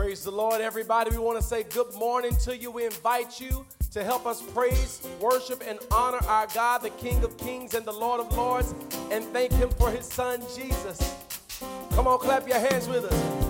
Praise the Lord, everybody. We want to say good morning to you. We invite you to help us praise, worship, and honor our God, the King of Kings and the Lord of Lords, and thank Him for His Son, Jesus. Come on, clap your hands with us.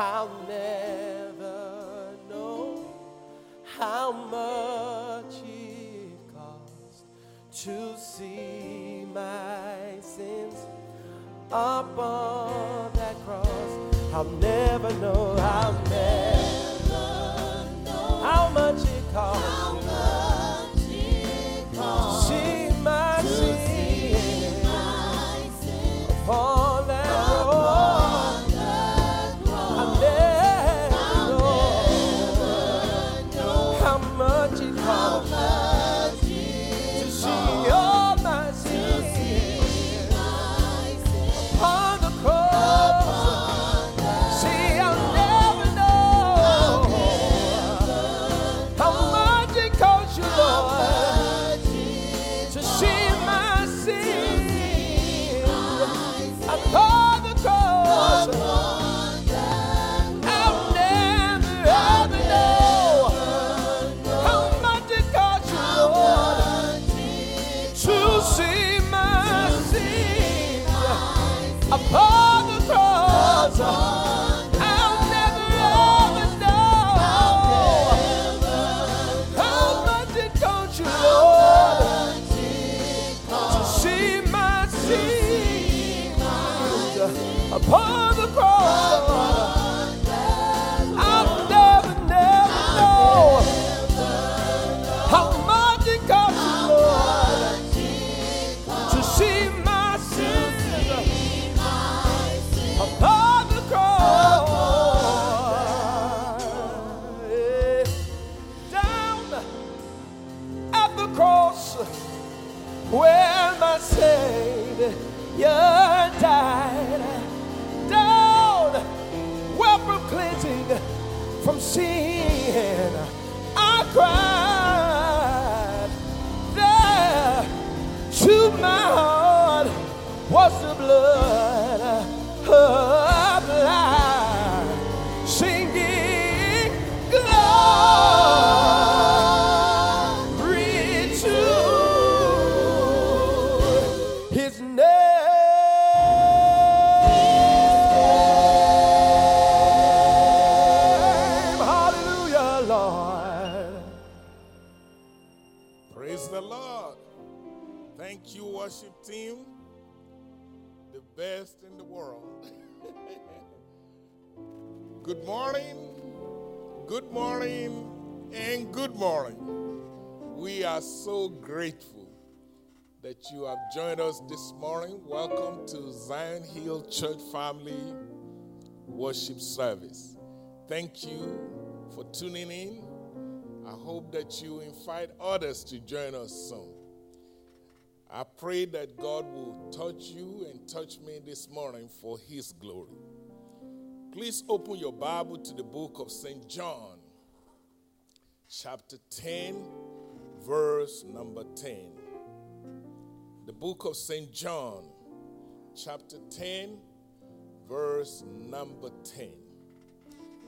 I'll never know how much it cost to see my sins upon that cross. I'll never know, I'll never know how much it cost. Good morning, and good morning. We are so grateful that you have joined us this morning. Welcome to Zion Hill Church Family Worship Service. Thank you for tuning in. I hope that you invite others to join us soon. I pray that God will touch you and touch me this morning for His glory. Please open your Bible to the book of St. John, chapter 10, verse number 10. The book of St. John, chapter 10, verse number 10.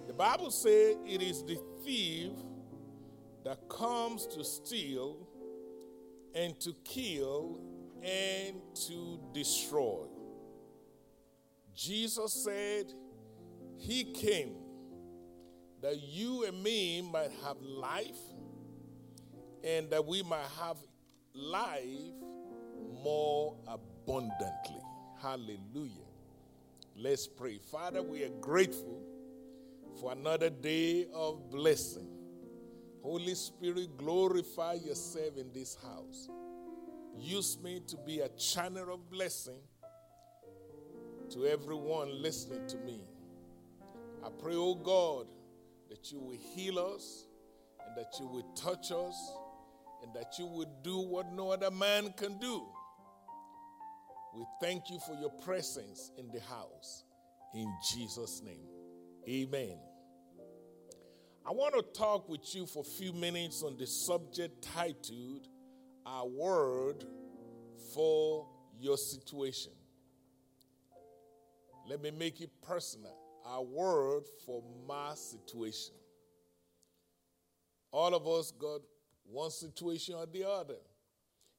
The Bible says it is the thief that comes to steal and to kill and to destroy. Jesus said he came that you and me might have life and that we might have life more abundantly. Hallelujah. Let's pray. Father, we are grateful for another day of blessing. Holy Spirit, glorify yourself in this house. Use me to be a channel of blessing to everyone listening to me. I pray, oh God, that you will heal us and that you will touch us and that you will do what no other man can do. We thank you for your presence in the house. In Jesus' name, amen. I want to talk with you for a few minutes on the subject titled A Word for Your Situation. Let me make it personal. A word for my situation. All of us got one situation or the other.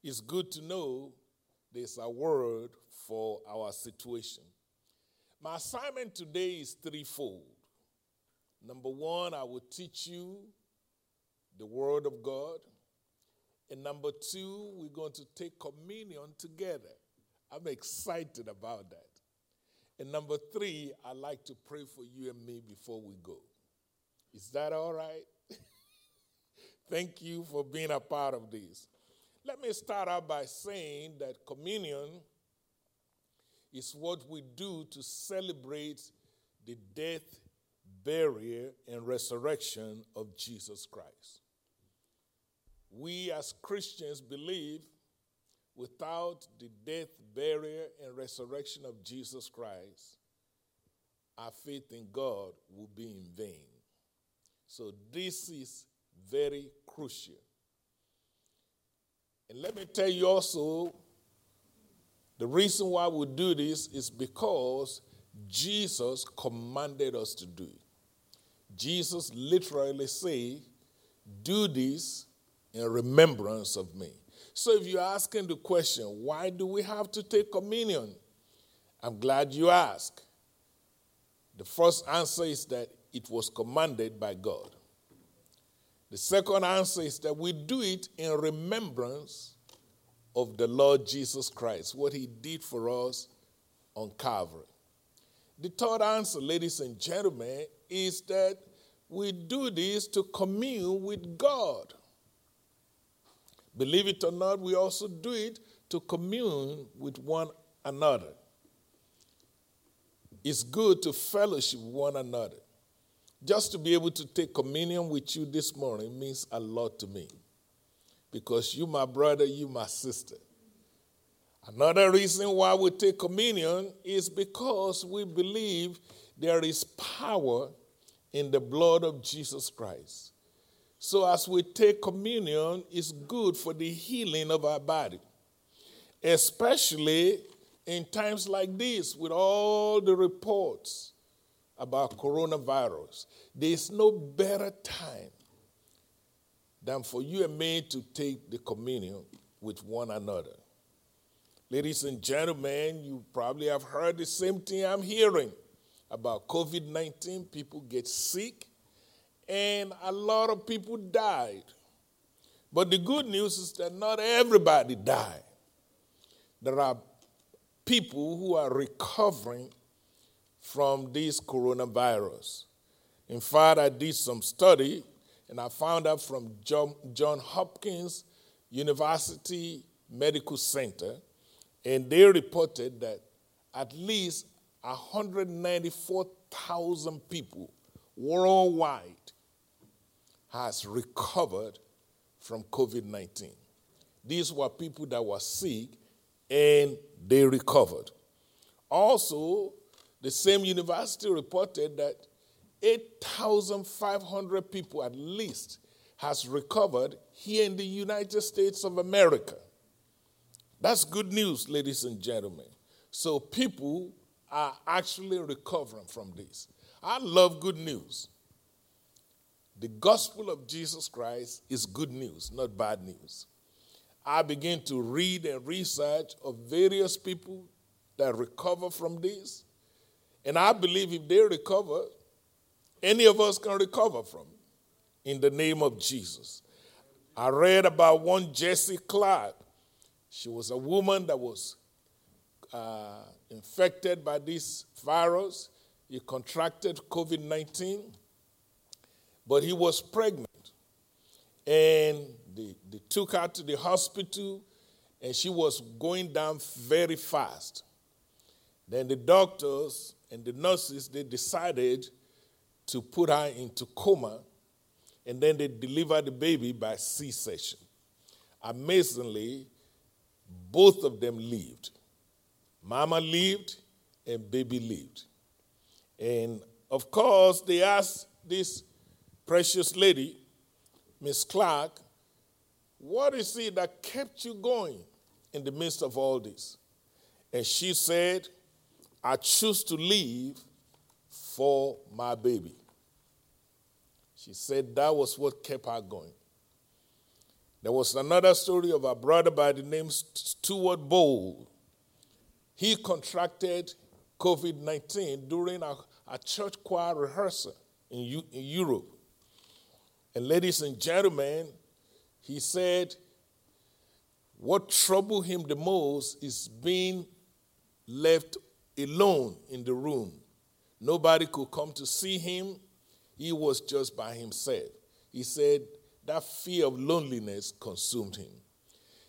It's good to know there's a word for our situation. My assignment today is threefold. Number one, I will teach you the Word of God. And number two, we're going to take communion together. I'm excited about that. And number three, I'd like to pray for you and me before we go. Is that all right? Thank you for being a part of this. Let me start out by saying that communion is what we do to celebrate the death, burial, and resurrection of Jesus Christ. We as Christians believe without the death, burial, and resurrection of Jesus Christ, our faith in God will be in vain. So, this is very crucial. And let me tell you also the reason why we do this is because Jesus commanded us to do it. Jesus literally said, "Do this in remembrance of me." So if you're asking the question, why do we have to take communion? I'm glad you asked. The first answer is that it was commanded by God. The second answer is that we do it in remembrance of the Lord Jesus Christ, what he did for us on Calvary. The third answer, ladies and gentlemen, is that we do this to commune with God. Believe it or not, we also do it to commune with one another. It's good to fellowship one another. Just to be able to take communion with you this morning means a lot to me because you, my brother, you, my sister. Another reason why we take communion is because we believe there is power in the blood of Jesus Christ. So, as we take communion, it's good for the healing of our body, especially in times like this with all the reports about coronavirus. There's no better time than for you and me to take the communion with one another. Ladies and gentlemen, you probably have heard the same thing I'm hearing about COVID 19. People get sick, and a lot of people died. But the good news is that not everybody died. There are people who are recovering from this coronavirus. In fact, I did some study and I found out from John, Hopkins University Medical Center, and they reported that at least 194,000 people worldwide has recovered from COVID-19. These were people that were sick and they recovered. Also, the same university reported that 8,500 people at least has recovered here in the United States of America. That's good news, ladies and gentlemen. So people are actually recovering from this. I love good news. The gospel of Jesus Christ is good news, not bad news. I began to read and research of various people that recover from this. And I believe if they recover, any of us can recover from it in the name of Jesus. I read about one Jessie Clark. She was a woman that was uh, infected by this virus. He contracted COVID 19, but he was pregnant. And they, they took her to the hospital, and she was going down very fast. Then the doctors and the nurses, they decided to put her into coma, and then they delivered the baby by C section. Amazingly, both of them lived. Mama lived, and baby lived. And of course, they asked this precious lady, Miss Clark, what is it that kept you going in the midst of all this? And she said, I choose to live for my baby. She said that was what kept her going. There was another story of a brother by the name Stuart Bowl. He contracted COVID 19 during a, a, church choir rehearsal in, U, in Europe. And, ladies and gentlemen, he said what troubled him the most is being left alone in the room. Nobody could come to see him, he was just by himself. He said, that fear of loneliness consumed him.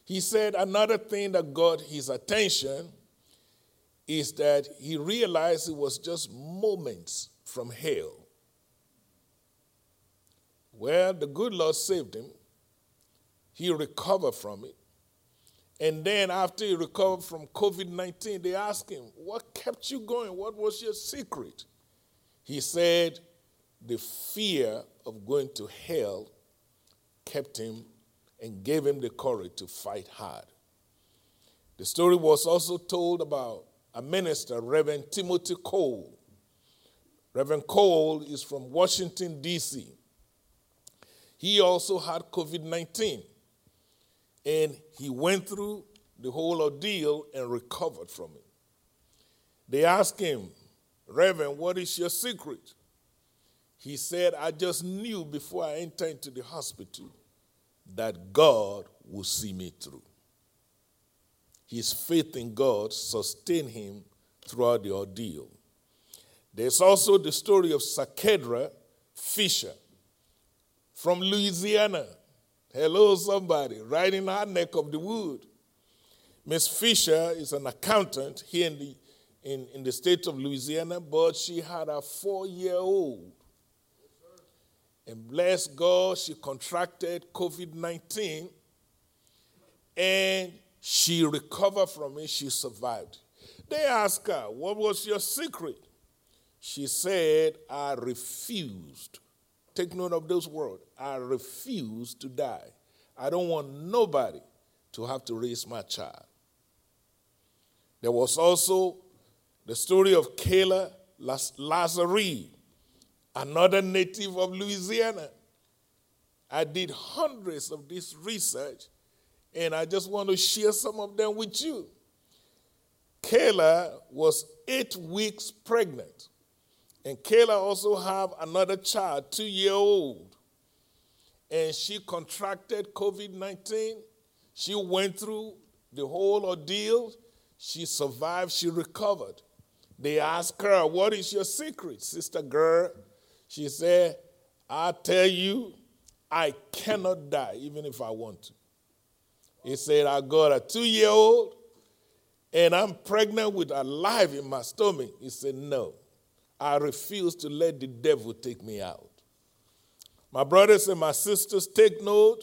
He said another thing that got his attention is that he realized it was just moments from hell. Well, the good Lord saved him. He recovered from it. And then, after he recovered from COVID 19, they asked him, What kept you going? What was your secret? He said, The fear of going to hell kept him and gave him the courage to fight hard. The story was also told about a minister, Reverend Timothy Cole. Reverend Cole is from Washington, D.C. He also had COVID 19 and he went through the whole ordeal and recovered from it. They asked him, Reverend, what is your secret? He said, I just knew before I entered into the hospital that God would see me through. His faith in God sustained him throughout the ordeal. There's also the story of Sackedra Fisher from Louisiana. Hello, somebody, right in our neck of the wood. Miss Fisher is an accountant here in the, in, in the state of Louisiana, but she had a four year old. And bless God, she contracted COVID 19 and she recovered from it. She survived. They asked her, What was your secret? She said, I refused Take note of this words. I refuse to die. I don't want nobody to have to raise my child. There was also the story of Kayla Lazare, another native of Louisiana. I did hundreds of this research, and I just want to share some of them with you. Kayla was eight weeks pregnant and Kayla also have another child, two year old. And she contracted COVID 19. She went through the whole ordeal. She survived, she recovered. They asked her, What is your secret, sister girl? She said, I tell you, I cannot die even if I want to. He said, I got a two year old and I'm pregnant with a life in my stomach. He said, No. I refuse to let the devil take me out. My brothers and my sisters, take note.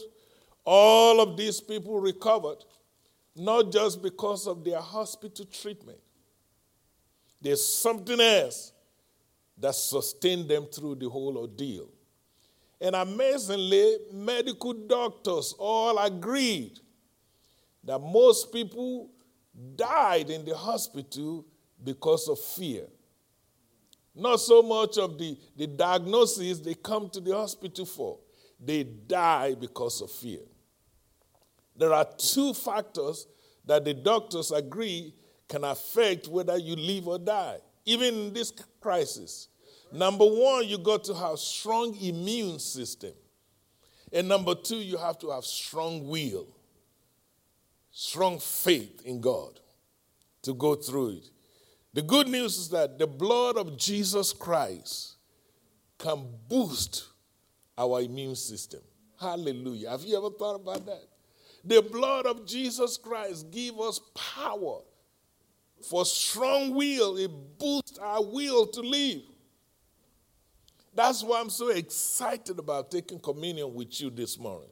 All of these people recovered, not just because of their hospital treatment. There's something else that sustained them through the whole ordeal. And amazingly, medical doctors all agreed that most people died in the hospital because of fear. Not so much of the, the diagnosis they come to the hospital for. They die because of fear. There are two factors that the doctors agree can affect whether you live or die, even in this crisis. Number one, you got to have strong immune system. And number two, you have to have strong will, strong faith in God to go through it. The good news is that the blood of Jesus Christ can boost our immune system. Hallelujah. Have you ever thought about that? The blood of Jesus Christ give us power for strong will. It boosts our will to live. That's why I'm so excited about taking communion with you this morning.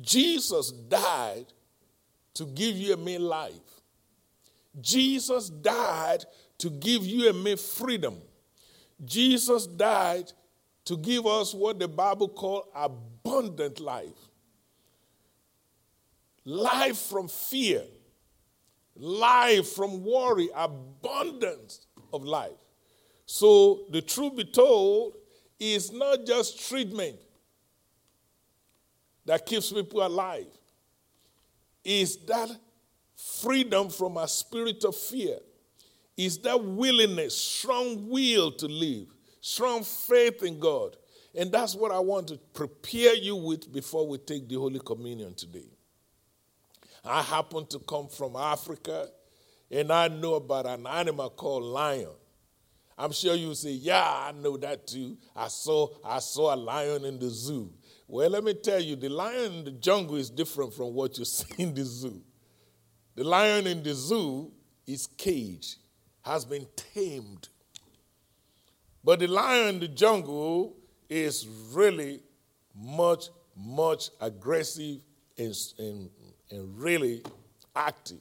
Jesus died to give you a me life. Jesus died to give you and me freedom. Jesus died to give us what the Bible calls abundant life. Life from fear, life from worry, abundance of life. So, the truth be told, is not just treatment. that keeps people alive is that freedom from a spirit of fear, is that willingness, strong will to live, strong faith in God. And that's what I want to prepare you with before we take the Holy Communion today. I happen to come from Africa, and I know about an animal called lion. I'm sure you say, "Yeah, I know that too. I saw I saw a lion in the zoo." Well, let me tell you, the lion in the jungle is different from what you see in the zoo. The lion in the zoo is caged, has been tamed. But the lion in the jungle is really much, much aggressive and, and, and really active.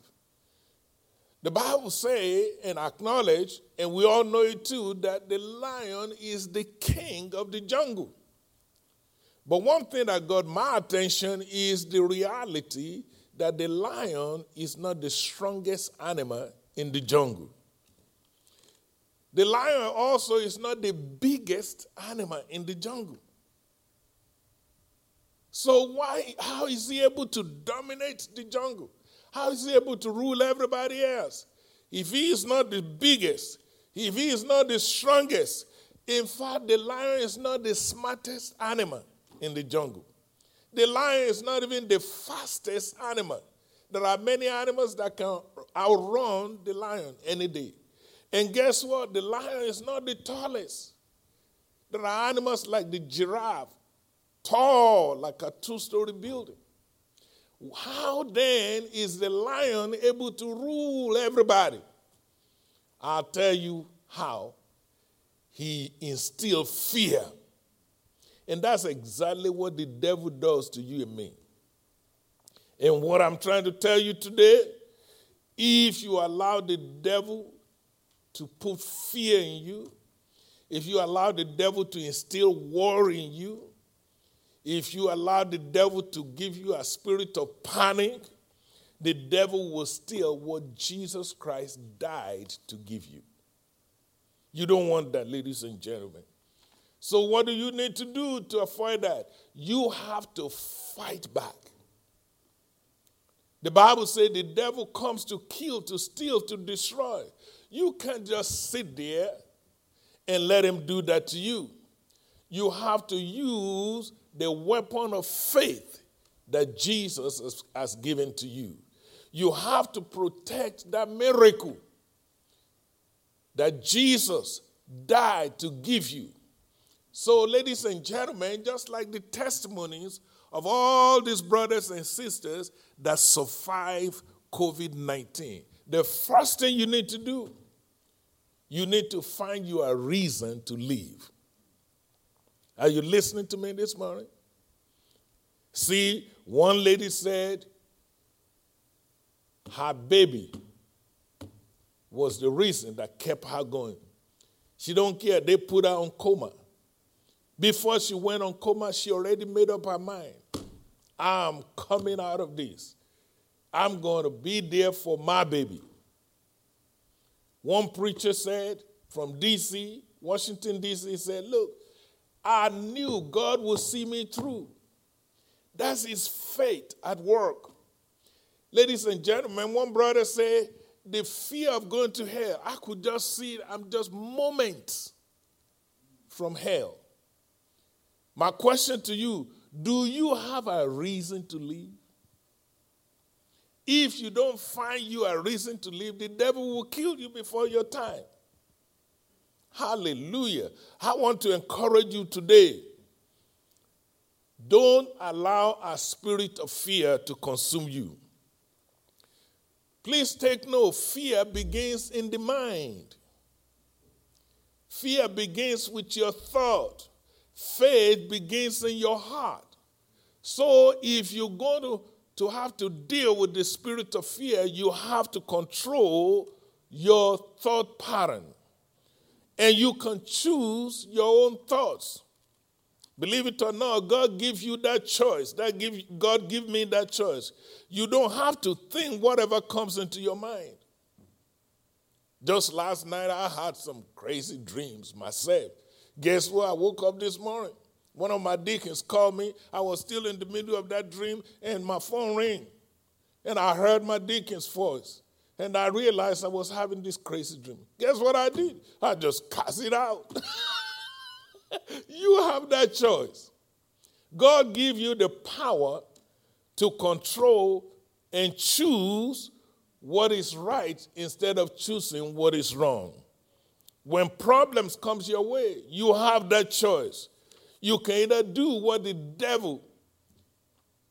The Bible say and acknowledge, and we all know it too, that the lion is the king of the jungle. But one thing that got my attention is the reality that the lion is not the strongest animal in the jungle. The lion also is not the biggest animal in the jungle. So why how is he able to dominate the jungle? How is he able to rule everybody else? If he is not the biggest, if he is not the strongest, in fact, the lion is not the smartest animal in the jungle. The lion is not even the fastest animal. There are many animals that can outrun the lion any day. And guess what? The lion is not the tallest. There are animals like the giraffe, tall like a two story building. How then is the lion able to rule everybody? I'll tell you how. He instilled fear and that's exactly what the devil does to you and me. And what I'm trying to tell you today if you allow the devil to put fear in you, if you allow the devil to instill worry in you, if you allow the devil to give you a spirit of panic, the devil will steal what Jesus Christ died to give you. You don't want that, ladies and gentlemen. So, what do you need to do to avoid that? You have to fight back. The Bible says the devil comes to kill, to steal, to destroy. You can't just sit there and let him do that to you. You have to use the weapon of faith that Jesus has given to you. You have to protect that miracle that Jesus died to give you. So, ladies and gentlemen, just like the testimonies of all these brothers and sisters that survived COVID 19, the first thing you need to do, you need to find you a reason to live. Are you listening to me this morning? See, one lady said her baby was the reason that kept her going. She don't care. They put her on coma. Before she went on coma, she already made up her mind. I'm coming out of this. I'm going to be there for my baby. One preacher said from D.C., Washington, D.C., said, Look, I knew God would see me through. That's his faith at work. Ladies and gentlemen, one brother said, The fear of going to hell, I could just see it, I'm just moments from hell. My question to you do you have a reason to live? If you don't find you a reason to live, the devil will kill you before your time. Hallelujah. I want to encourage you today. Don't allow a spirit of fear to consume you. Please take note fear begins in the mind. Fear begins with your thought. Faith begins in your heart. So if you're going to, to have to deal with the spirit of fear, you have to control your thought pattern. And you can choose your own thoughts. Believe it or not, God gives you that choice. That give, God give me that choice. You don't have to think whatever comes into your mind. Just last night, I had some crazy dreams myself. Guess what? I woke up this morning. One of my deacons called me. I was still in the middle of that dream, and my phone rang. And I heard my deacon's voice. And I realized I was having this crazy dream. Guess what I did? I just cast it out. you have that choice. God give you the power to control and choose what is right instead of choosing what is wrong. When problems comes your way, you have that choice. You can either do what the devil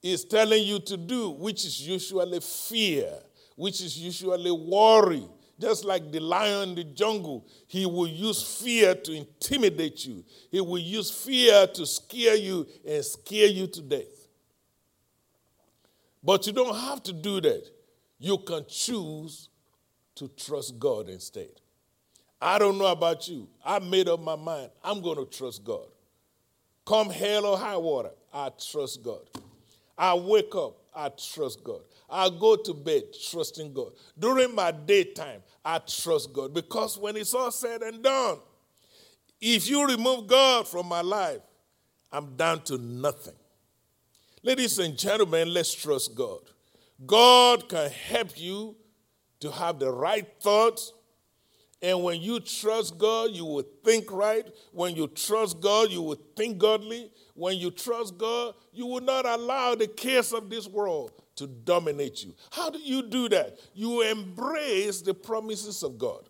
is telling you to do, which is usually fear, which is usually worry. Just like the lion in the jungle, he will use fear to intimidate you. He will use fear to scare you and scare you to death. But you don't have to do that. You can choose to trust God instead. I don't know about you. I made up my mind. I'm going to trust God. Come hell or high water, I trust God. I wake up, I trust God. I go to bed trusting God. During my daytime, I trust God. Because when it's all said and done, if you remove God from my life, I'm down to nothing. Ladies and gentlemen, let's trust God. God can help you to have the right thoughts and when you trust God, you will think right. When you trust God, you will think godly. When you trust God, you will not allow the cares of this world to dominate you. How do you do that? You embrace the promises of God.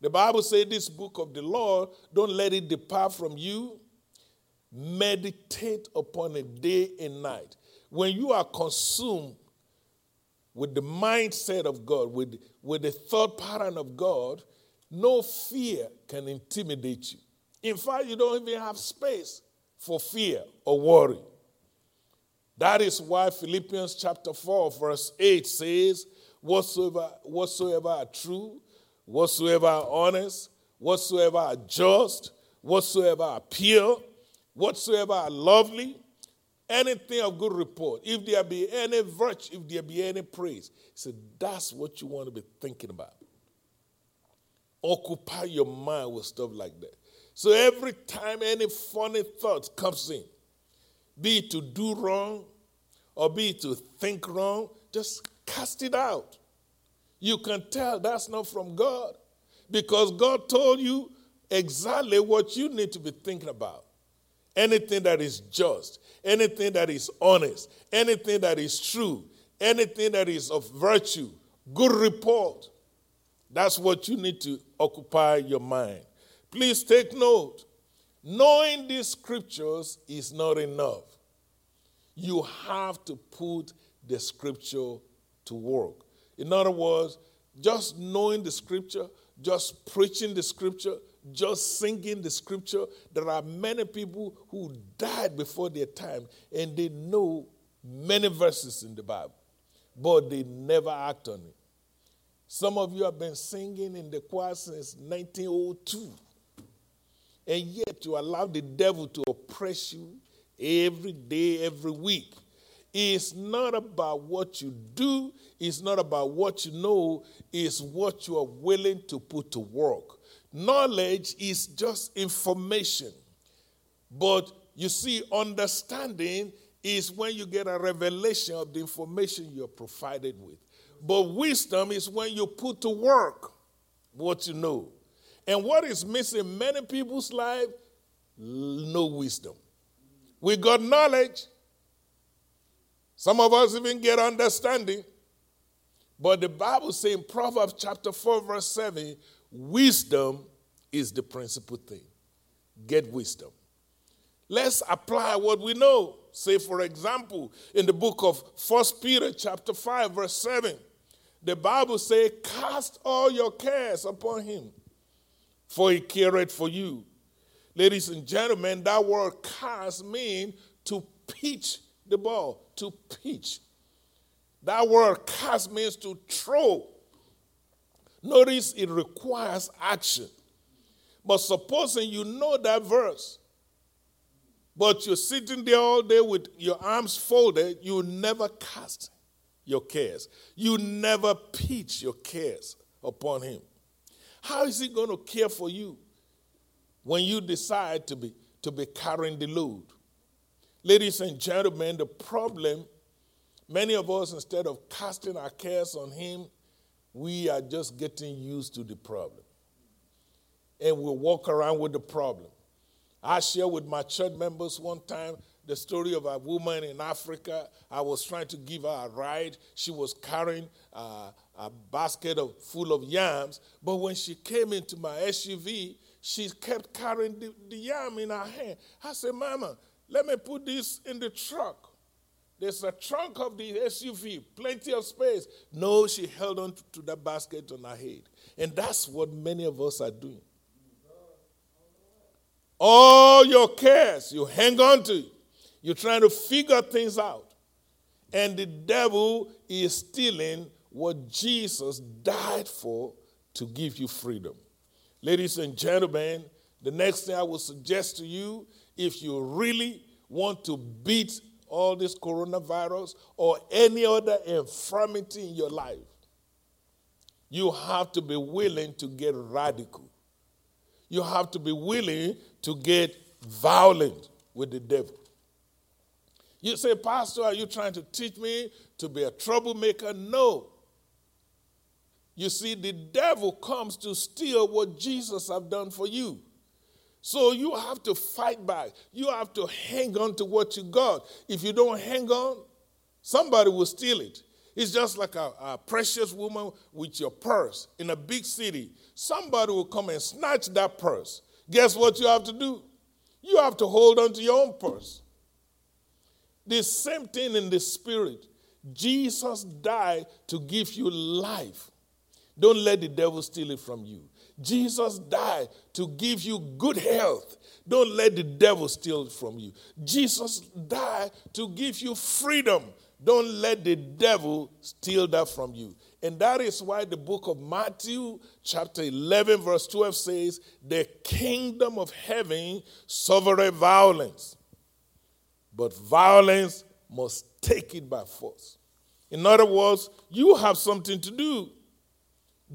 The Bible says this book of the law, don't let it depart from you. Meditate upon it day and night. When you are consumed with the mindset of God, with, with the thought pattern of God, no fear can intimidate you. In fact, you don't even have space for fear or worry. That is why Philippians chapter 4, verse 8 says, Whatsoever, whatsoever are true, whatsoever are honest, whatsoever are just, whatsoever are pure, whatsoever are lovely, anything of good report, if there be any virtue, if there be any praise. He said, that's what you want to be thinking about. Occupy your mind with stuff like that. So every time any funny thought comes in, be it to do wrong or be it to think wrong, just cast it out. You can tell that's not from God because God told you exactly what you need to be thinking about anything that is just, anything that is honest, anything that is true, anything that is of virtue, good report. That's what you need to occupy your mind. Please take note. Knowing these scriptures is not enough. You have to put the scripture to work. In other words, just knowing the scripture, just preaching the scripture, just singing the scripture. There are many people who died before their time and they know many verses in the Bible, but they never act on it. Some of you have been singing in the choir since 1902, and yet you allow the devil to oppress you every day, every week. It's not about what you do, it's not about what you know, it's what you are willing to put to work. Knowledge is just information. But you see, understanding is when you get a revelation of the information you're provided with. But wisdom is when you put to work what you know. And what is missing many people's life? No wisdom. We got knowledge. Some of us even get understanding. But the Bible says in Proverbs chapter 4, verse 7, Wisdom is the principal thing. Get wisdom. Let's apply what we know. Say, for example, in the book of First Peter, chapter 5, verse 7, the Bible says, Cast all your cares upon him, for he careth for you. Ladies and gentlemen, that word cast means to pitch the ball, to pitch. That word cast means to throw Notice it requires action. But supposing you know that verse, but you're sitting there all day with your arms folded, you never cast your cares. You never pitch your cares upon Him. How is He going to care for you when you decide to be to be carrying the load. Ladies and gentlemen, the problem, many of us, instead of casting our cares on Him, we are just getting used to the problem. And we walk around with the problem. I shared with my church members one time the story of a woman in Africa. I was trying to give her a ride. She was carrying uh, a basket of, full of yams. But when she came into my SUV, she kept carrying the, the yam in her hand. I said, Mama, let me put this in the truck. There's a trunk of the SUV, plenty of space. No, she held on to that basket on her head. And that's what many of us are doing. All your cares, you hang on to. You're trying to figure things out. And the devil is stealing what Jesus died for to give you freedom. Ladies and gentlemen, the next thing I will suggest to you, if you really want to beat all this coronavirus or any other infirmity in your life, you have to be willing to get radical. You have to be willing to get violent with the devil. You say, Pastor, are you trying to teach me to be a troublemaker? No. You see, the devil comes to steal what Jesus have done for you. So you have to fight back. You have to hang on to what you got. If you don't hang on, somebody will steal it. It's just like a, a, precious woman with your purse in a big city. Somebody will come and snatch that purse. Guess what you have to do? You have to hold on to your own purse. The same thing in the spirit. Jesus died to give you life. Don't let the devil steal it from you. Jesus died to give you good health. Don't let the devil steal from you. Jesus died to give you freedom. Don't let the devil steal that from you. And that is why the book of Matthew, chapter 11, verse 12 says, The kingdom of heaven suffereth violence, but violence must take it by force. In other words, you have something to do.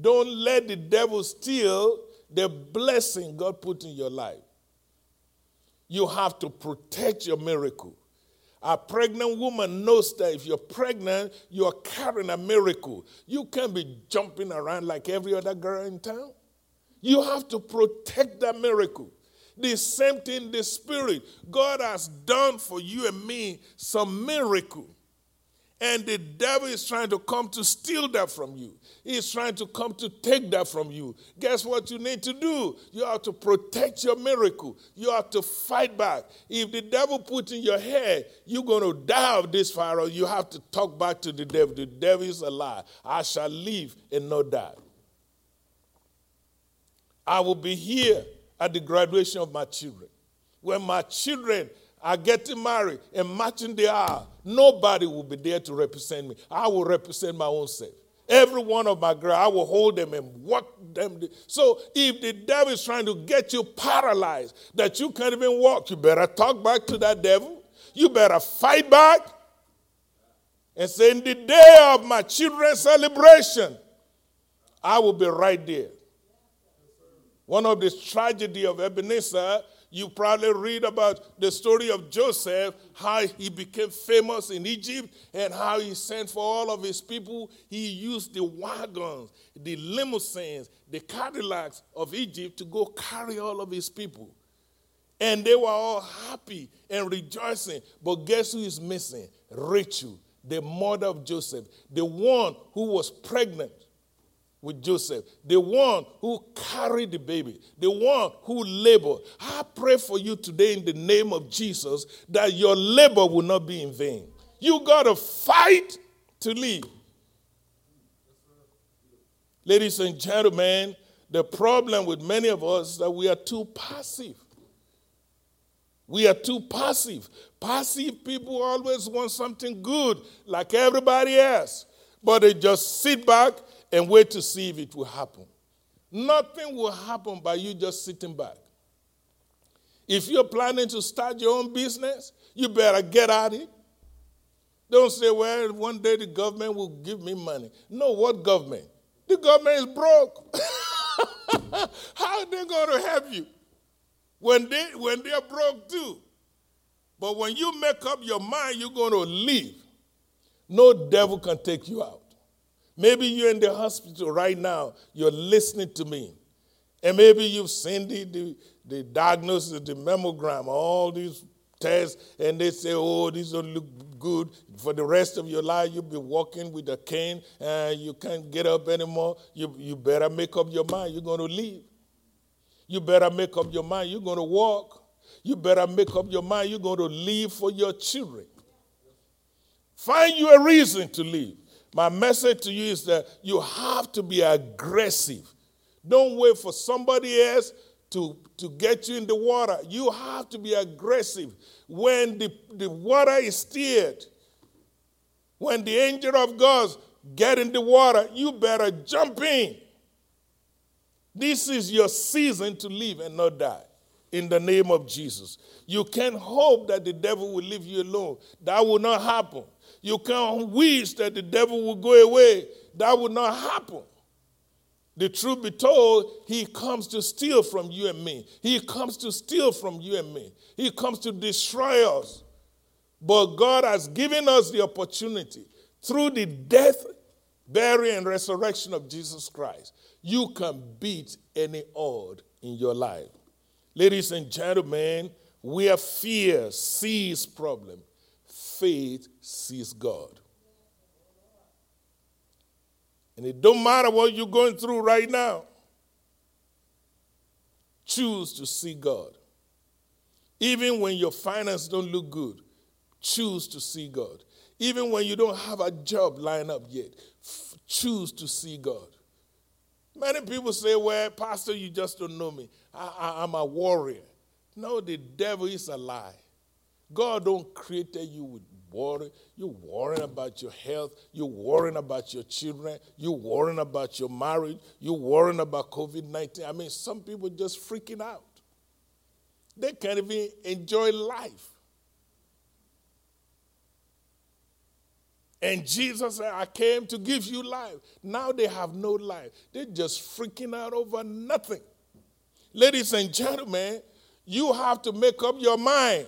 Don't let the devil steal the blessing God put in your life. You have to protect your miracle. A pregnant woman knows that if you're pregnant, you're carrying a miracle. You can't be jumping around like every other girl in town. You have to protect that miracle. The same thing, the Spirit. God has done for you and me some miracle. And the devil is trying to come to steal that from you. He's trying to come to take that from you. Guess what you need to do? You have to protect your miracle. You have to fight back. If the devil puts in your head, you're going to die of this fire, you have to talk back to the devil. The devil is a lie. I shall live and not die. I will be here at the graduation of my children. When my children are getting married and matching the aisle, nobody will be there to represent me. I will represent my own self. Every one of my girls, I will hold them and walk them. So if the devil is trying to get you paralyzed, that you can't even walk, you better talk back to that devil. You better fight back and say, in the day of my children's celebration, I will be right there. One of the tragedy of Ebenezer, you probably read about the story of Joseph, how he became famous in Egypt and how he sent for all of his people. He used the wagons, the limousines, the Cadillacs of Egypt to go carry all of his people. And they were all happy and rejoicing. But guess who is missing? Rachel, the mother of Joseph, the one who was pregnant with Joseph, the one who carried the baby, the one who labored. I pray for you today in the name of Jesus that your labor will not be in vain. You got to fight to live. Ladies and gentlemen, the problem with many of us is that we are too passive. We are too passive. Passive people always want something good, like everybody else, but they just sit back and wait to see if it will happen. Nothing will happen by you just sitting back. If you're planning to start your own business, you better get at it. Don't say, well, one day the government will give me money. No, what government? The government is broke. How are they going to help you? when they when they're broke too. But when you make up your mind you're going to leave, no devil can take you out. Maybe you're in the hospital right now, you're listening to me. And maybe you've seen the, the, the diagnosis, the mammogram, all these tests, and they say, oh, this don't look good. For the rest of your life, you'll be walking with a cane and you can't get up anymore. You, you better make up your mind. You're going to leave. You better make up your mind. You're going to walk. You better make up your mind. You're going to leave for your children. Find you a reason to leave. My message to you is that you have to be aggressive. Don't wait for somebody else to, to get you in the water. You have to be aggressive. When the, the water is stirred, when the angel of God get in the water, you better jump in. This is your season to live and not die in the name of Jesus. You can't hope that the devil will leave you alone. That will not happen. You can't wish that the devil will go away. That will not happen. The truth be told, he comes to steal from you and me. He comes to steal from you and me. He comes to destroy us. But God has given us the opportunity through the death, burial, and resurrection of Jesus Christ. You can beat any odd in your life. Ladies and gentlemen, where fear sees problem, faith sees God. And it don't matter what you're going through right now. Choose to see God. Even when your finances don't look good, choose to see God. Even when you don't have a job lined up yet, f- choose to see God. Many people say, Well, Pastor, you just don't know me. I, am a warrior. No, the devil is a lie. God don't create you with worry. You're worrying about your health. You're worrying about your children. You're worrying about your marriage. You're worrying about COVID 19. I mean, some people just freaking out. They can't even enjoy life. And Jesus said, I came to give you life. Now they have no life. They're just freaking out over nothing. Ladies and gentlemen, you have to make up your mind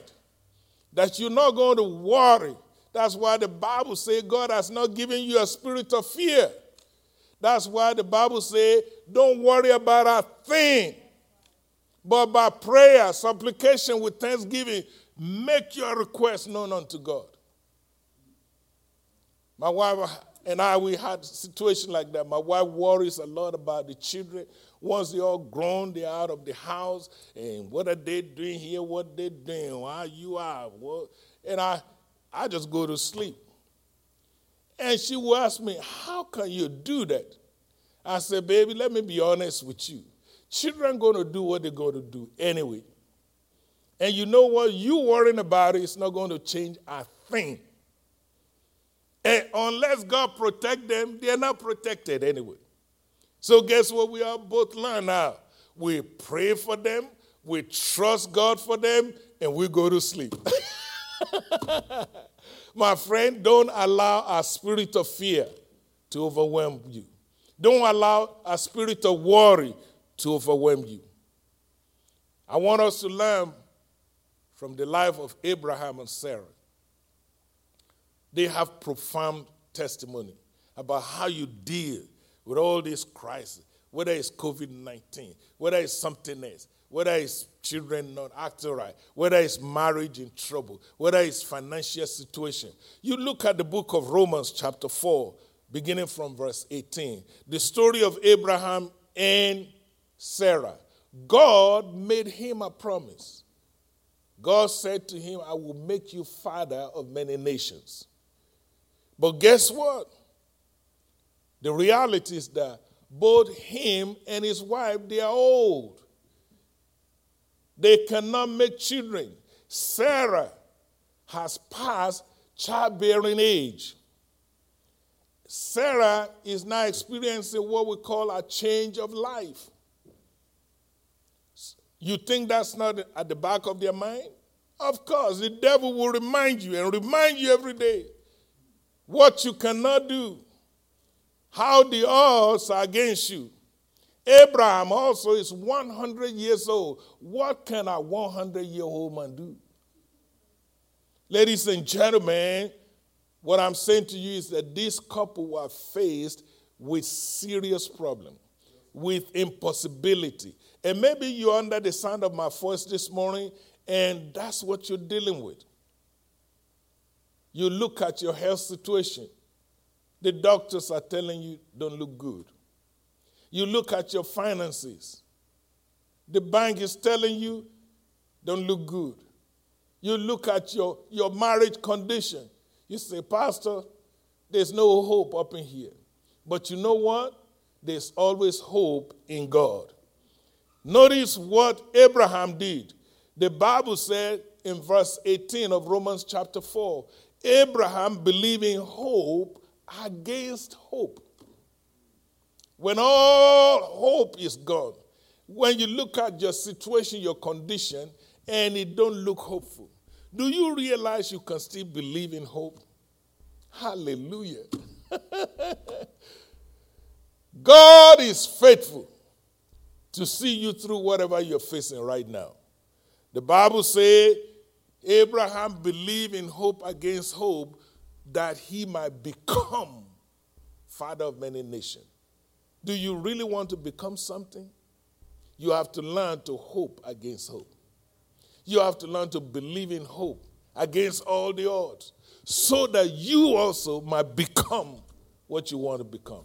that you're not going to worry. That's why the Bible says God has not given you a spirit of fear. That's why the Bible says, don't worry about a thing, but by prayer, supplication with thanksgiving, make your request known unto God. My wife and I, we had a situation like that. My wife worries a lot about the children. Once they're all grown, they're out of the house, and what are they doing here? What they doing? Why you are? What? And I, I just go to sleep. And she will ask me, How can you do that? I said, Baby, let me be honest with you. Children going to do what they're going to do anyway. And you know what? You worrying about it, it's not going to change a thing. And unless God protect them, they're not protected anyway. So guess what we are both learn now? We pray for them, we trust God for them, and we go to sleep. My friend, don't allow a spirit of fear to overwhelm you. Don't allow a spirit of worry to overwhelm you. I want us to learn from the life of Abraham and Sarah. They have profound testimony about how you deal with all these crises, whether it's COVID 19, whether it's something else, whether it's children not acting right, whether it's marriage in trouble, whether it's financial situation. You look at the book of Romans, chapter 4, beginning from verse 18. The story of Abraham and Sarah. God made him a promise. God said to him, I will make you father of many nations. But guess what? The reality is that both him and his wife, they are old. They cannot make children. Sarah has passed childbearing age. Sarah is now experiencing what we call a change of life. You think that's not at the back of their mind? Of course, the devil will remind you and remind you every day what you cannot do, how the odds are against you. Abraham also is 100 years old. What can a 100 year old man do? Ladies and gentlemen, what I'm saying to you is that this couple were faced with serious problem, with impossibility. And maybe you're under the sound of my voice this morning, and that's what you're dealing with. You look at your health situation. The doctors are telling you don't look good. You look at your finances. The bank is telling you don't look good. You look at your, your marriage condition. You say, Pastor, there's no hope up in here. But you know what? There's always hope in God. Notice what Abraham did. The Bible said in verse 18 of Romans chapter 4 Abraham believing hope against hope. When all hope is gone, when you look at your situation, your condition, and it don't look hopeful, do you realize you can still believe in hope? Hallelujah. God is faithful to see you through whatever you're facing right now. The Bible says Abraham believed in hope against hope that he might become father of many nations. Do you really want to become something? You have to learn to hope against hope. You have to learn to believe in hope against all the odds so that you also might become what you want to become.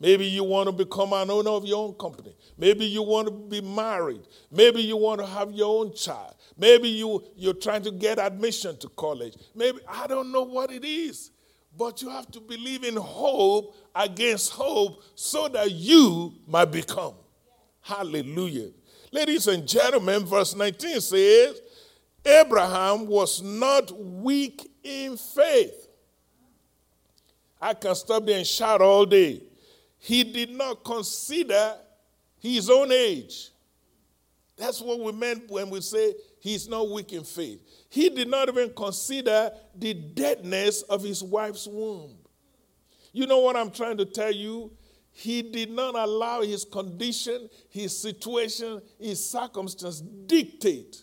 Maybe you want to become an owner of your own company. Maybe you want to be married. Maybe you want to have your own child. Maybe you, you're trying to get admission to college. Maybe, I don't know what it is. But you have to believe in hope against hope so that you might become. Hallelujah. Ladies and gentlemen, verse 19 says, Abraham was not weak in faith. I can stop there and shout all day. He did not consider his own age. That's what we meant when we say he's not weak in faith. He did not even consider the deadness of his wife's womb. You know what I'm trying to tell you? He did not allow his condition, his situation, his circumstance dictate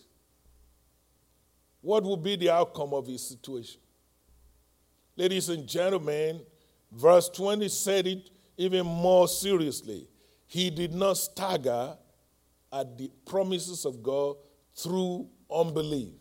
what will be the outcome of his situation. Ladies and gentlemen, verse 20 said it even more seriously. He did not stagger at the promises of God through unbelief.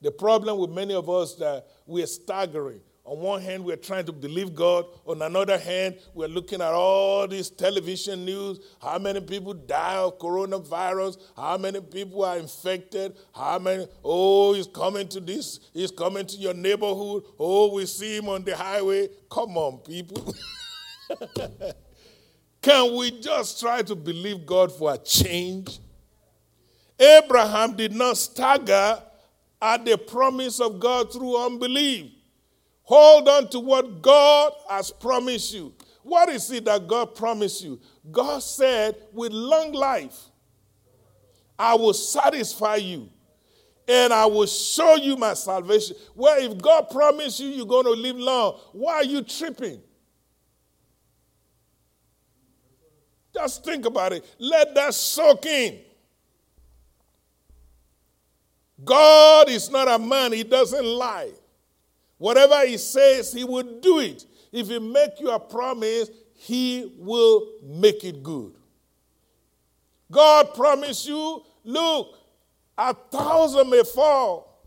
The problem with many of us that we're staggering. On one hand, we're trying to believe God. On another hand, we're looking at all this television news. How many people die of coronavirus? How many people are infected? How many? Oh, he's coming to this. He's coming to your neighborhood. Oh, we see him on the highway. Come on, people. Can we just try to believe God for a change? Abraham did not stagger at the promise of God through unbelief. Hold on to what God has promised you. What is it that God promised you? God said, with long life, I will satisfy you and I will show you my salvation. Well, if God promised you you're going to live long, why are you tripping? Just think about it. Let that soak in. God is not a man, he doesn't lie. Whatever he says, he will do it. If he make you a promise, he will make it good. God promised you, look, a thousand may fall,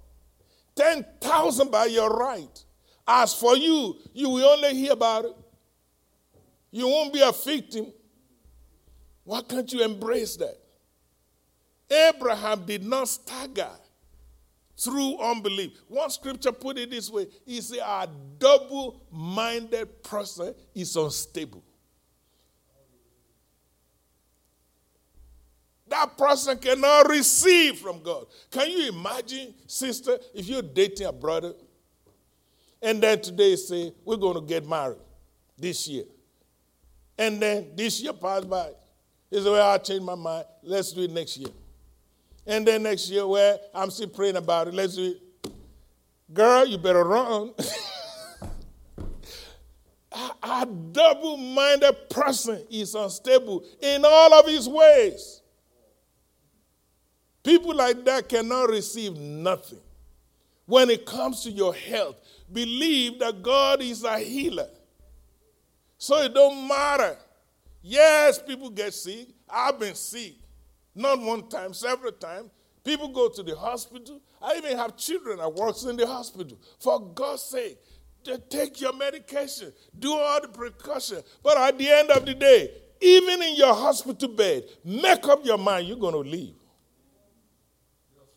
ten thousand by your right. As for you, you will only hear about it. You won't be a victim. Why can't you embrace that? Abraham did not stagger through unbelief. One scripture put it this way he said, A double minded person is unstable. That person cannot receive from God. Can you imagine, sister, if you're dating a brother and then today say, We're going to get married this year. And then this year passed by. He said, Well, I'll change my mind. Let's do it next year. And then next year, well, I'm still praying about it. Let's do it. Girl, you better run. A double minded person is unstable in all of his ways. People like that cannot receive nothing. When it comes to your health, believe that God is a healer. So it don't matter. Yes, people get sick. I've been sick. Not one time, several times. People go to the hospital. I even have children that works in the hospital. For God's sake, take your medication, do all the precautions. But at the end of the day, even in your hospital bed, make up your mind you're going to leave.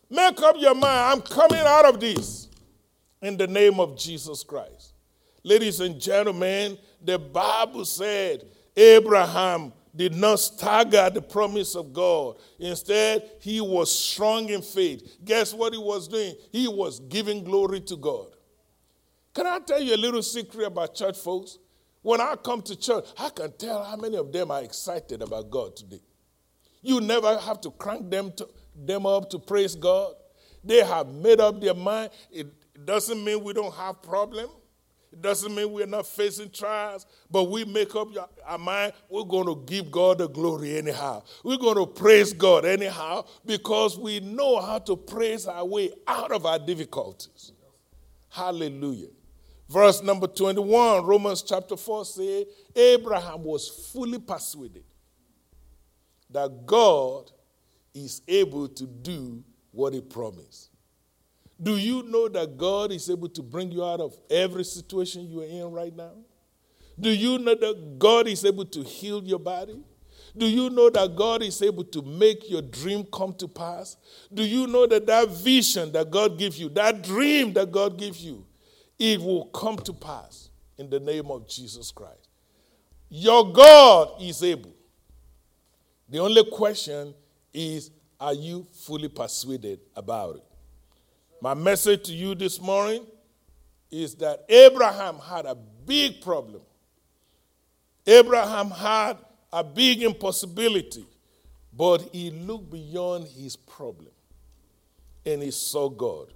Make up your mind, I'm coming out of this in the name of Jesus Christ. Ladies and gentlemen, the Bible said Abraham did not stagger the promise of God. Instead, he was strong in faith. Guess what he was doing? He was giving glory to God. Can I tell you a little secret about church folks? When I come to church, I can tell how many of them are excited about God today. You never have to crank them, to, them up to praise God. They have made up their mind. It doesn't mean we don't have problems. It doesn't mean we're not facing trials, but we make up our mind we're going to give God the glory anyhow. We're going to praise God anyhow because we know how to praise our way out of our difficulties. Hallelujah. Verse number 21, Romans chapter 4 say Abraham was fully persuaded that God is able to do what he promised. Do you know that God is able to bring you out of every situation you are in right now? Do you know that God is able to heal your body? Do you know that God is able to make your dream come to pass? Do you know that that vision that God gives you, that dream that God gives you, it will come to pass in the name of Jesus Christ? Your God is able. The only question is are you fully persuaded about it? My message to you this morning is that Abraham had a big problem. Abraham had a big impossibility, but he looked beyond his problem and he saw God.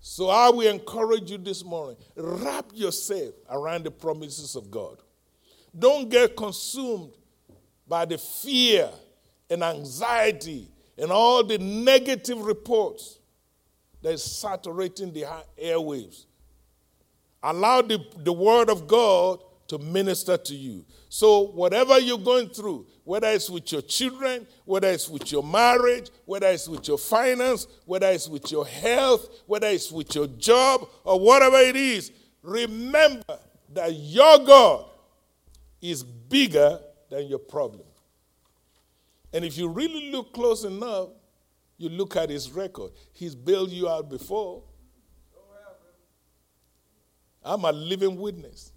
So I will encourage you this morning wrap yourself around the promises of God. Don't get consumed by the fear and anxiety and all the negative reports that is saturating the airwaves. Allow the, the word of God to minister to you. So, whatever you're going through, whether it's with your children, whether it's with your marriage, whether it's with your finance, whether it's with your health, whether it's with your job, or whatever it is, remember that your God is bigger than your problem. And if you really look close enough, you look at his record. He's bailed you out before. I'm a living witness.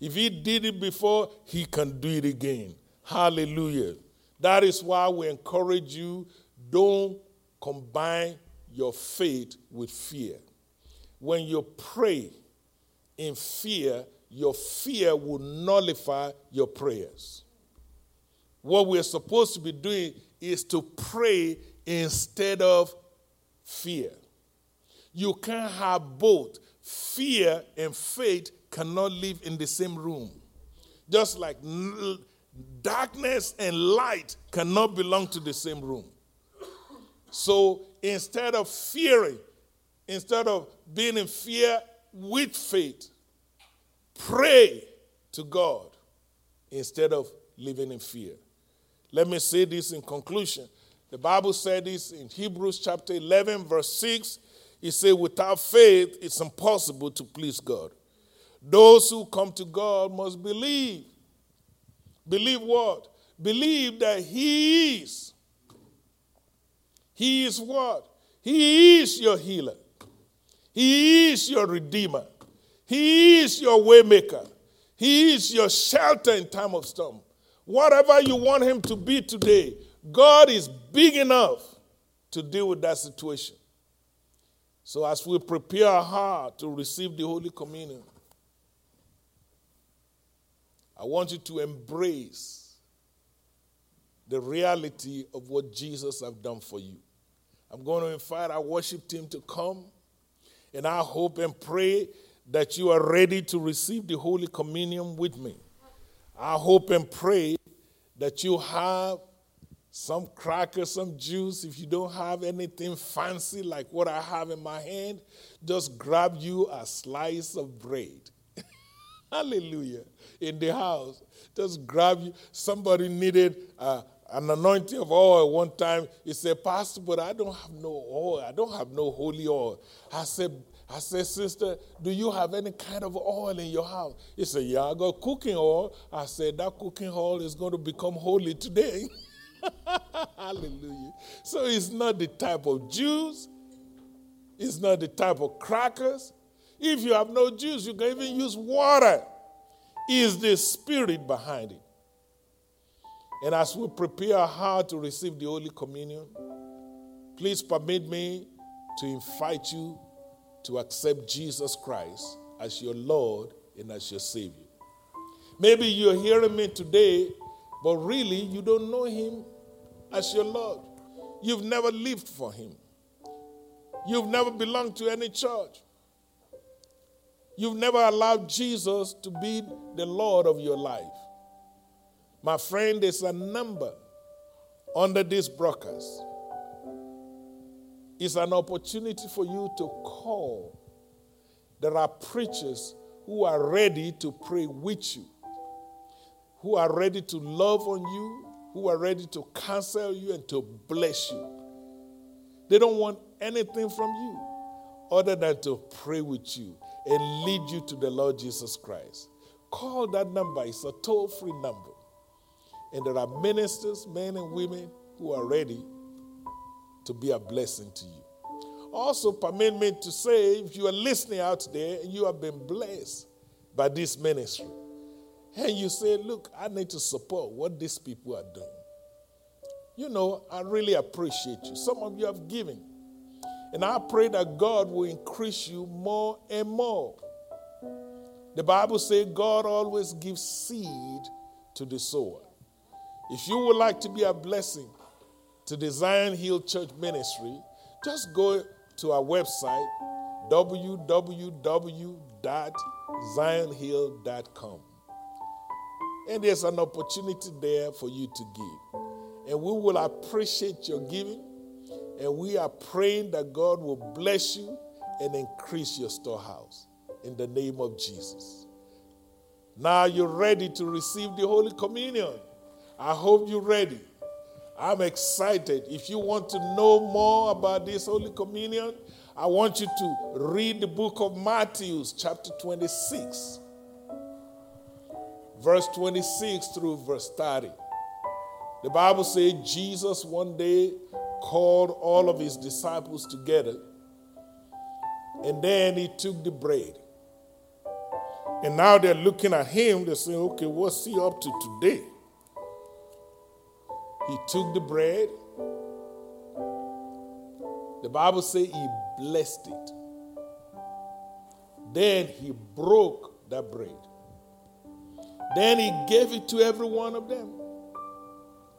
If he did it before, he can do it again. Hallelujah. That is why we encourage you don't combine your faith with fear. When you pray in fear, your fear will nullify your prayers. What we're supposed to be doing is to pray instead of fear. You can't have both. Fear and faith cannot live in the same room. Just like darkness and light cannot belong to the same room. So instead of fearing, instead of being in fear with faith, pray to God instead of living in fear. Let me say this in conclusion. The Bible said this in Hebrews chapter 11, verse 6. It said, Without faith, it's impossible to please God. Those who come to God must believe. Believe what? Believe that He is. He is what? He is your healer. He is your redeemer. He is your waymaker. He is your shelter in time of storm. Whatever you want him to be today, God is big enough to deal with that situation. So, as we prepare our heart to receive the Holy Communion, I want you to embrace the reality of what Jesus has done for you. I'm going to invite our worship team to come, and I hope and pray that you are ready to receive the Holy Communion with me. I hope and pray that you have some crackers, some juice. If you don't have anything fancy like what I have in my hand, just grab you a slice of bread. Hallelujah. In the house. Just grab you. Somebody needed uh, an anointing of oil one time. He said, Pastor, but I don't have no oil. I don't have no holy oil. I said, I said, Sister, do you have any kind of oil in your house? He said, Yeah, I got cooking oil. I said, That cooking oil is going to become holy today. Hallelujah. So it's not the type of juice, it's not the type of crackers. If you have no juice, you can even use water. Is the spirit behind it. And as we prepare heart to receive the Holy Communion, please permit me to invite you to accept Jesus Christ as your Lord and as your Savior. Maybe you're hearing me today, but really you don't know Him as your Lord. You've never lived for Him. You've never belonged to any church. You've never allowed Jesus to be the Lord of your life. My friend, there's a number under these brokers. It's an opportunity for you to call. There are preachers who are ready to pray with you, who are ready to love on you, who are ready to counsel you and to bless you. They don't want anything from you other than to pray with you and lead you to the Lord Jesus Christ. Call that number, it's a toll free number. And there are ministers, men and women, who are ready to be a blessing to you. Also, permit me to say if you are listening out there and you have been blessed by this ministry, and you say, Look, I need to support what these people are doing. You know, I really appreciate you. Some of you have given. And I pray that God will increase you more and more. The Bible says God always gives seed to the sower. If you would like to be a blessing to Zion Hill Church Ministry, just go to our website, www.zionhill.com. And there's an opportunity there for you to give. And we will appreciate your giving. And we are praying that God will bless you and increase your storehouse in the name of Jesus. Now you're ready to receive the Holy Communion. I hope you're ready. I'm excited. If you want to know more about this Holy Communion, I want you to read the book of Matthew, chapter 26, verse 26 through verse 30. The Bible says Jesus one day called all of his disciples together, and then he took the bread. And now they're looking at him, they're saying, okay, what's he up to today? He took the bread. The Bible says he blessed it. Then he broke that bread. Then he gave it to every one of them.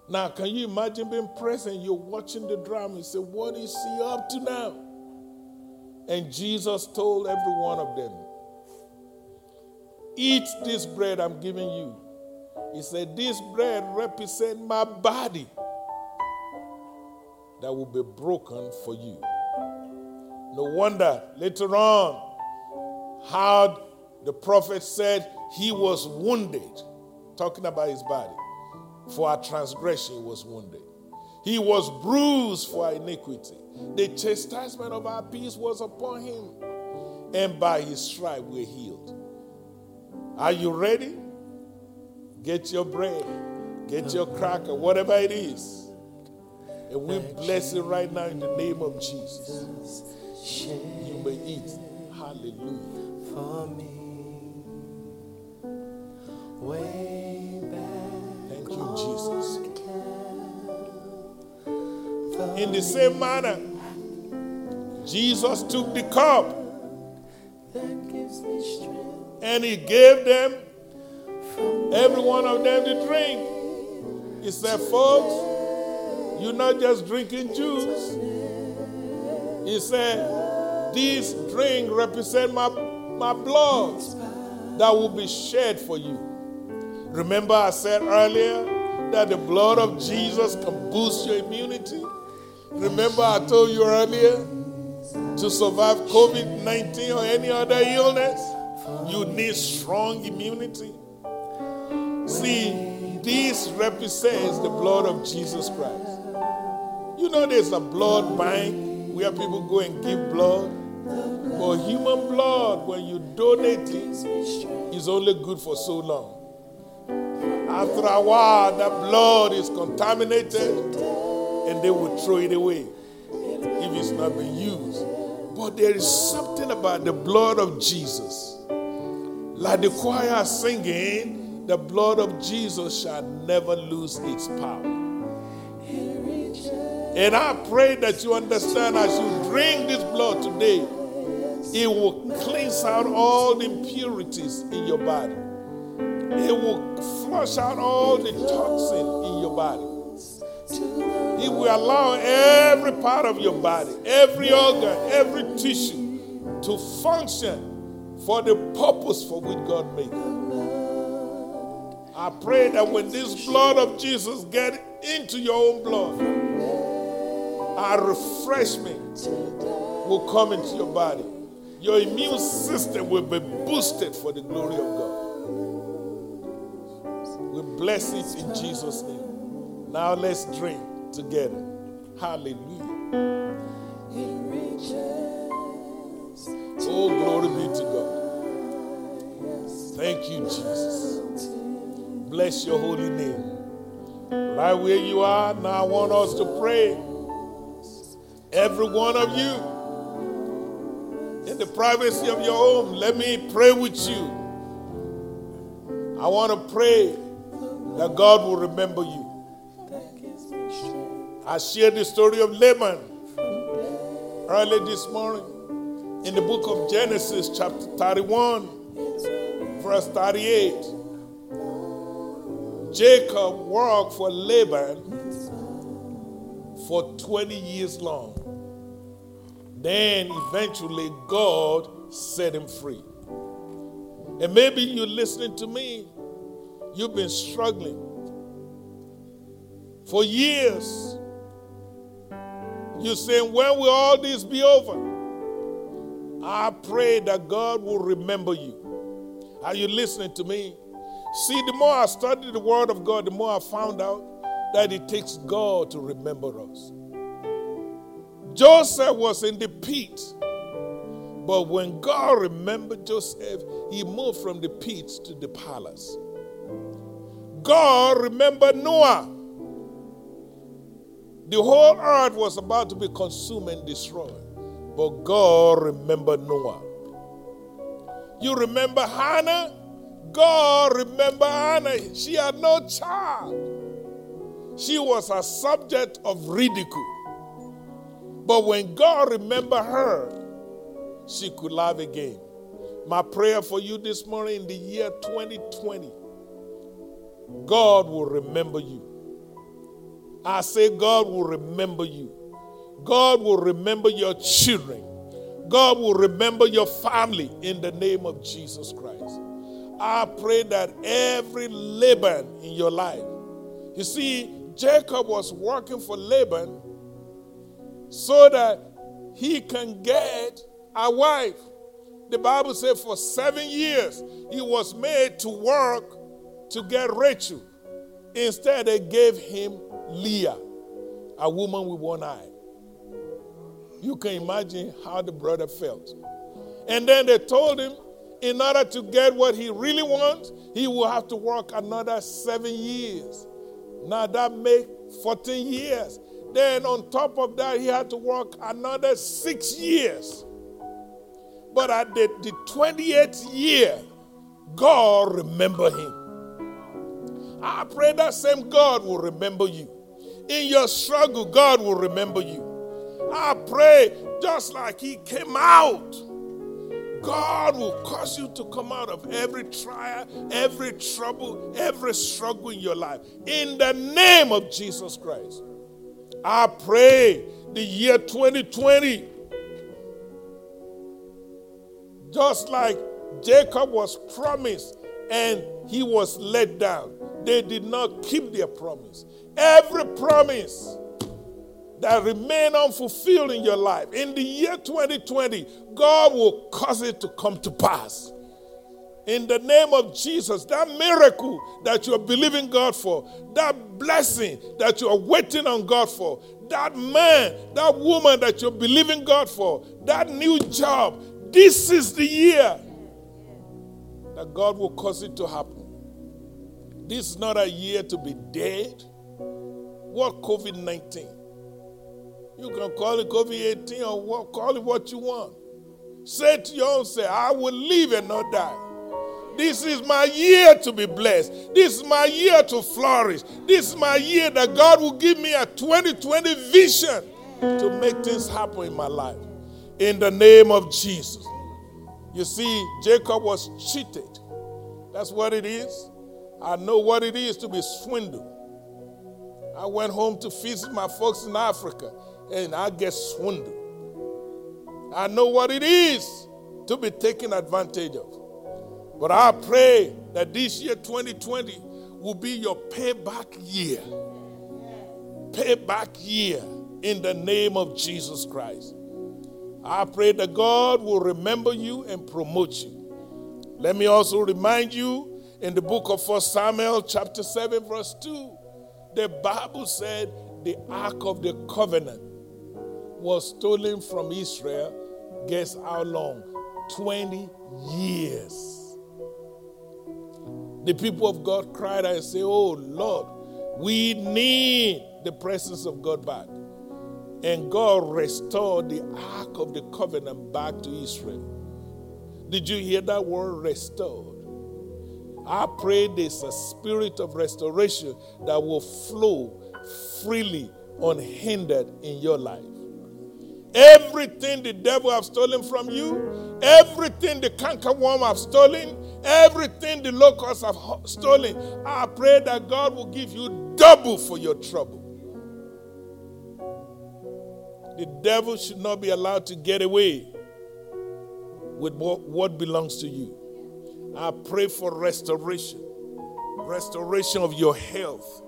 Now, can you imagine being present? You're watching the drama. You say, What is he up to now? And Jesus told every one of them, Eat this bread I'm giving you he said, This bread represents my body that will be broken for you. No wonder later on how the prophet said he was wounded, talking about his body. For our transgression, he was wounded. He was bruised for our iniquity. The chastisement of our peace was upon him, and by his stripe we're healed. Are you ready? Get your bread, get your cracker, whatever it is. And we bless it right now in the name of Jesus. You may eat. Hallelujah. For me. Way back Thank you, Jesus. In the same manner, Jesus took the cup and he gave them Every one of them to drink. He said, folks, you're not just drinking juice. He said, this drink represents my my blood that will be shed for you. Remember, I said earlier that the blood of Jesus can boost your immunity? Remember, I told you earlier to survive COVID 19 or any other illness, you need strong immunity. See, this represents the blood of Jesus Christ. You know, there's a blood bank where people go and give blood. But human blood, when you donate it, is only good for so long. After a while, that blood is contaminated and they will throw it away if it's not being used. But there is something about the blood of Jesus. Like the choir singing, the blood of Jesus shall never lose its power. And I pray that you understand as you drink this blood today, it will cleanse out all the impurities in your body. It will flush out all the toxin in your body. It will allow every part of your body, every organ, every tissue to function for the purpose for which God made it. I pray that when this blood of Jesus get into your own blood, a refreshment will come into your body. Your immune system will be boosted for the glory of God. We bless it in Jesus' name. Now let's drink together. Hallelujah. Oh, glory be to God. Thank you, Jesus. Bless your holy name. Right where you are, now I want us to pray. Every one of you, in the privacy of your home, let me pray with you. I want to pray that God will remember you. I shared the story of Laban early this morning in the book of Genesis, chapter 31, verse 38. Jacob worked for Laban for 20 years long. Then eventually God set him free. And maybe you're listening to me, you've been struggling for years. You're saying, when will all this be over? I pray that God will remember you. Are you listening to me? See, the more I studied the Word of God, the more I found out that it takes God to remember us. Joseph was in the pit, but when God remembered Joseph, he moved from the pit to the palace. God remembered Noah. The whole earth was about to be consumed and destroyed, but God remembered Noah. You remember Hannah? God remember Hannah. She had no child. She was a subject of ridicule. But when God remembered her, she could laugh again. My prayer for you this morning in the year 2020, God will remember you. I say, God will remember you. God will remember your children. God will remember your family in the name of Jesus Christ. I pray that every Laban in your life, you see, Jacob was working for Laban so that he can get a wife. The Bible says for seven years he was made to work to get Rachel. Instead, they gave him Leah, a woman with one eye. You can imagine how the brother felt. And then they told him, in order to get what he really wants, he will have to work another seven years. Now that make 14 years. Then on top of that, he had to work another six years. But at the, the 28th year, God remember him. I pray that same God will remember you. In your struggle, God will remember you. I pray just like He came out, God will cause you to come out of every trial, every trouble, every struggle in your life. In the name of Jesus Christ. I pray the year 2020, just like Jacob was promised and he was let down. They did not keep their promise. Every promise that remain unfulfilled in your life, in the year 2020, God will cause it to come to pass. In the name of Jesus, that miracle that you're believing God for, that blessing that you're waiting on God for, that man, that woman that you're believing God for, that new job, this is the year that God will cause it to happen. This is not a year to be dead. What COVID 19? You can call it COVID 18 or what, call it what you want. Say to your own say, I will live and not die. This is my year to be blessed. This is my year to flourish. This is my year that God will give me a 2020 vision to make things happen in my life. In the name of Jesus. You see, Jacob was cheated. That's what it is. I know what it is to be swindled. I went home to visit my folks in Africa and I get swindled. I know what it is to be taken advantage of. But I pray that this year, 2020, will be your payback year. Payback year in the name of Jesus Christ. I pray that God will remember you and promote you. Let me also remind you in the book of 1 Samuel, chapter 7, verse 2, the Bible said the Ark of the Covenant was stolen from Israel. Guess how long? 20 years the people of God cried and say, Oh Lord, we need the presence of God back. And God restored the Ark of the Covenant back to Israel. Did you hear that word restored? I pray there's a spirit of restoration that will flow freely, unhindered in your life. Everything the devil have stolen from you, everything the cankerworm have stolen, everything the locusts have stolen, I pray that God will give you double for your trouble. The devil should not be allowed to get away with what belongs to you. I pray for restoration, restoration of your health,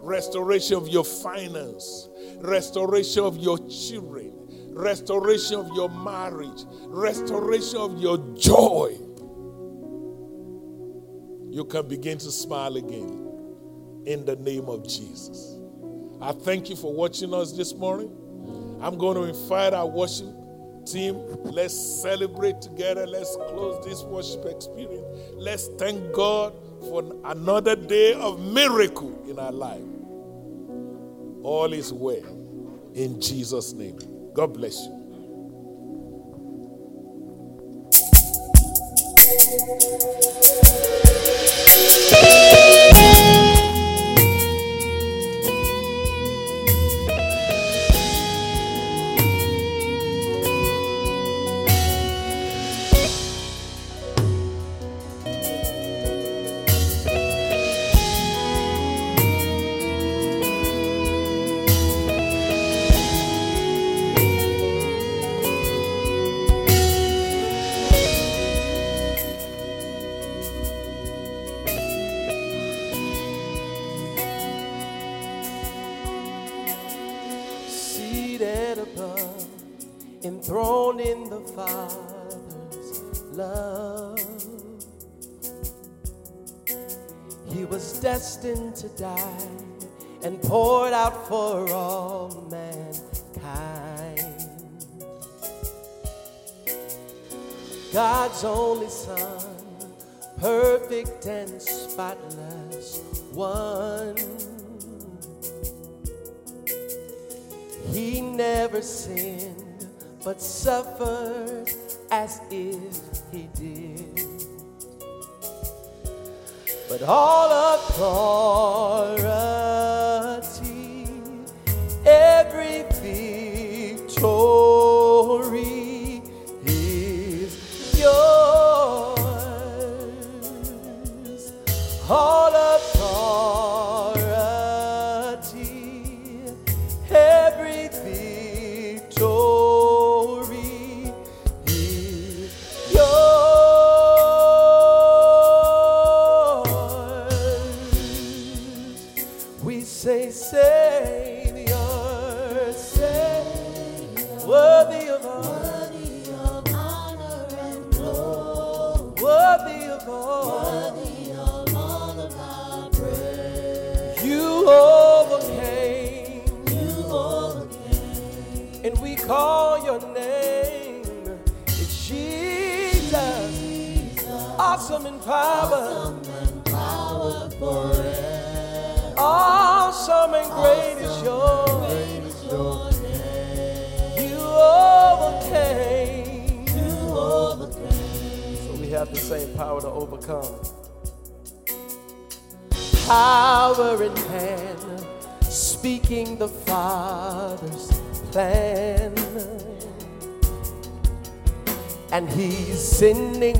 restoration of your finance, restoration of your children, restoration of your marriage, restoration of your joy. You can begin to smile again in the name of Jesus. I thank you for watching us this morning. I'm going to invite our worship team. Let's celebrate together. Let's close this worship experience. Let's thank God for another day of miracle in our life. All is well in Jesus' name. God bless you. to for all mankind. God's only Son, perfect and spotless one. He never sinned, but suffered as if he did but all authority, every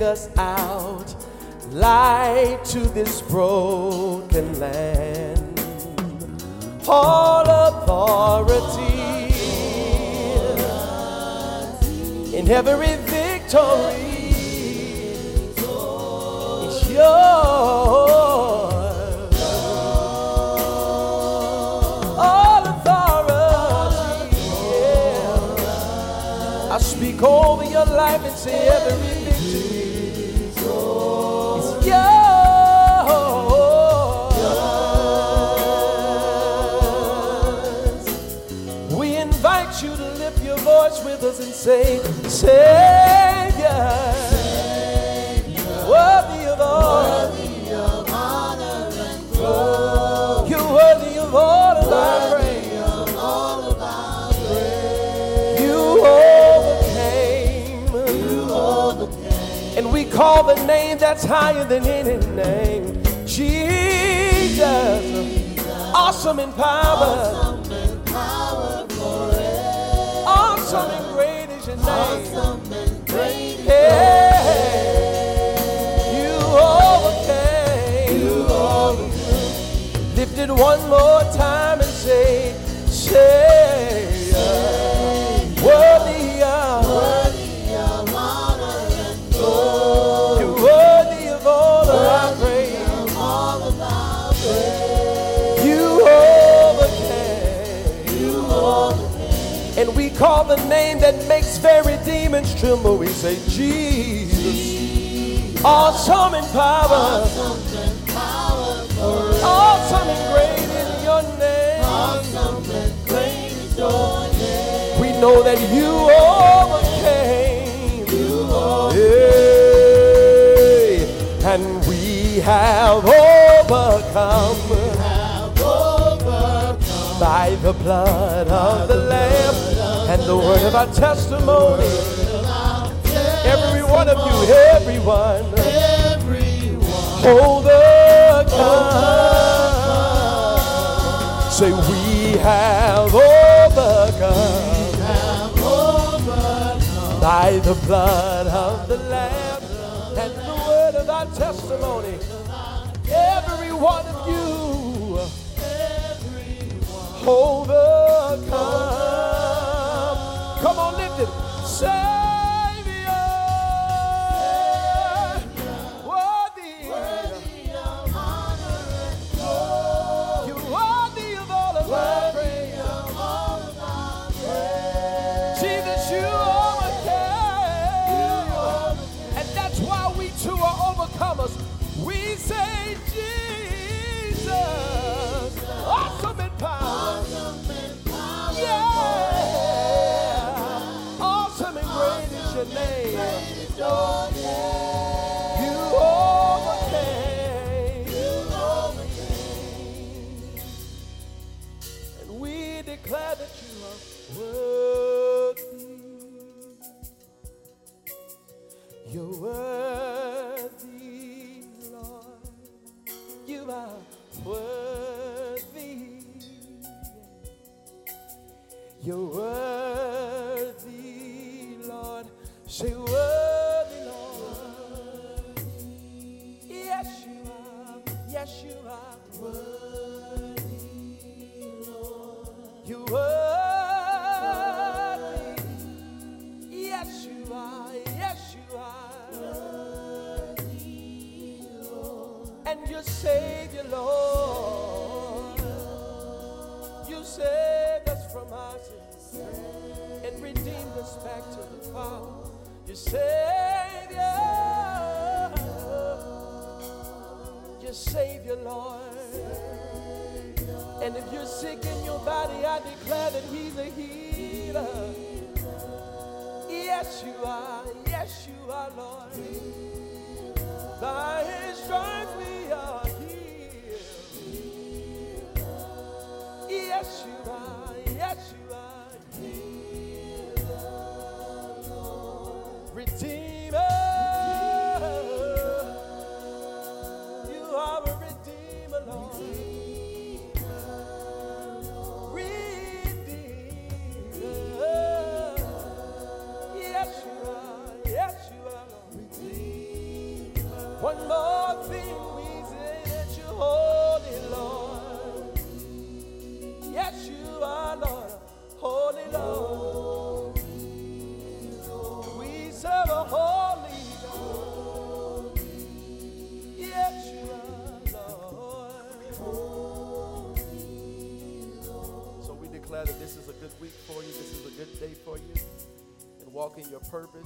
us out light to this broken land. All authority in every victory is yours. Over your life and say every and say, Savior, worthy of all. You're worthy of all of our praise. And we call the name that's higher than any name. Jesus. Awesome in power. You overcame. One more time and say, say, worthy of, you're worthy of all of praise. You overcame. And we call the name that very demons tremble. We say, Jesus, awesome in power, awesome and great in your name. We know that you overcame. And we have overcome by the blood of the Lamb and the word of our testimony. Every one of you, everyone, overcome. Say, we have overcome We have overcome. by the blood of the Lamb and the word of our testimony. Every one of you overcome.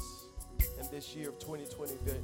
Purpose in this year of 2020 vi-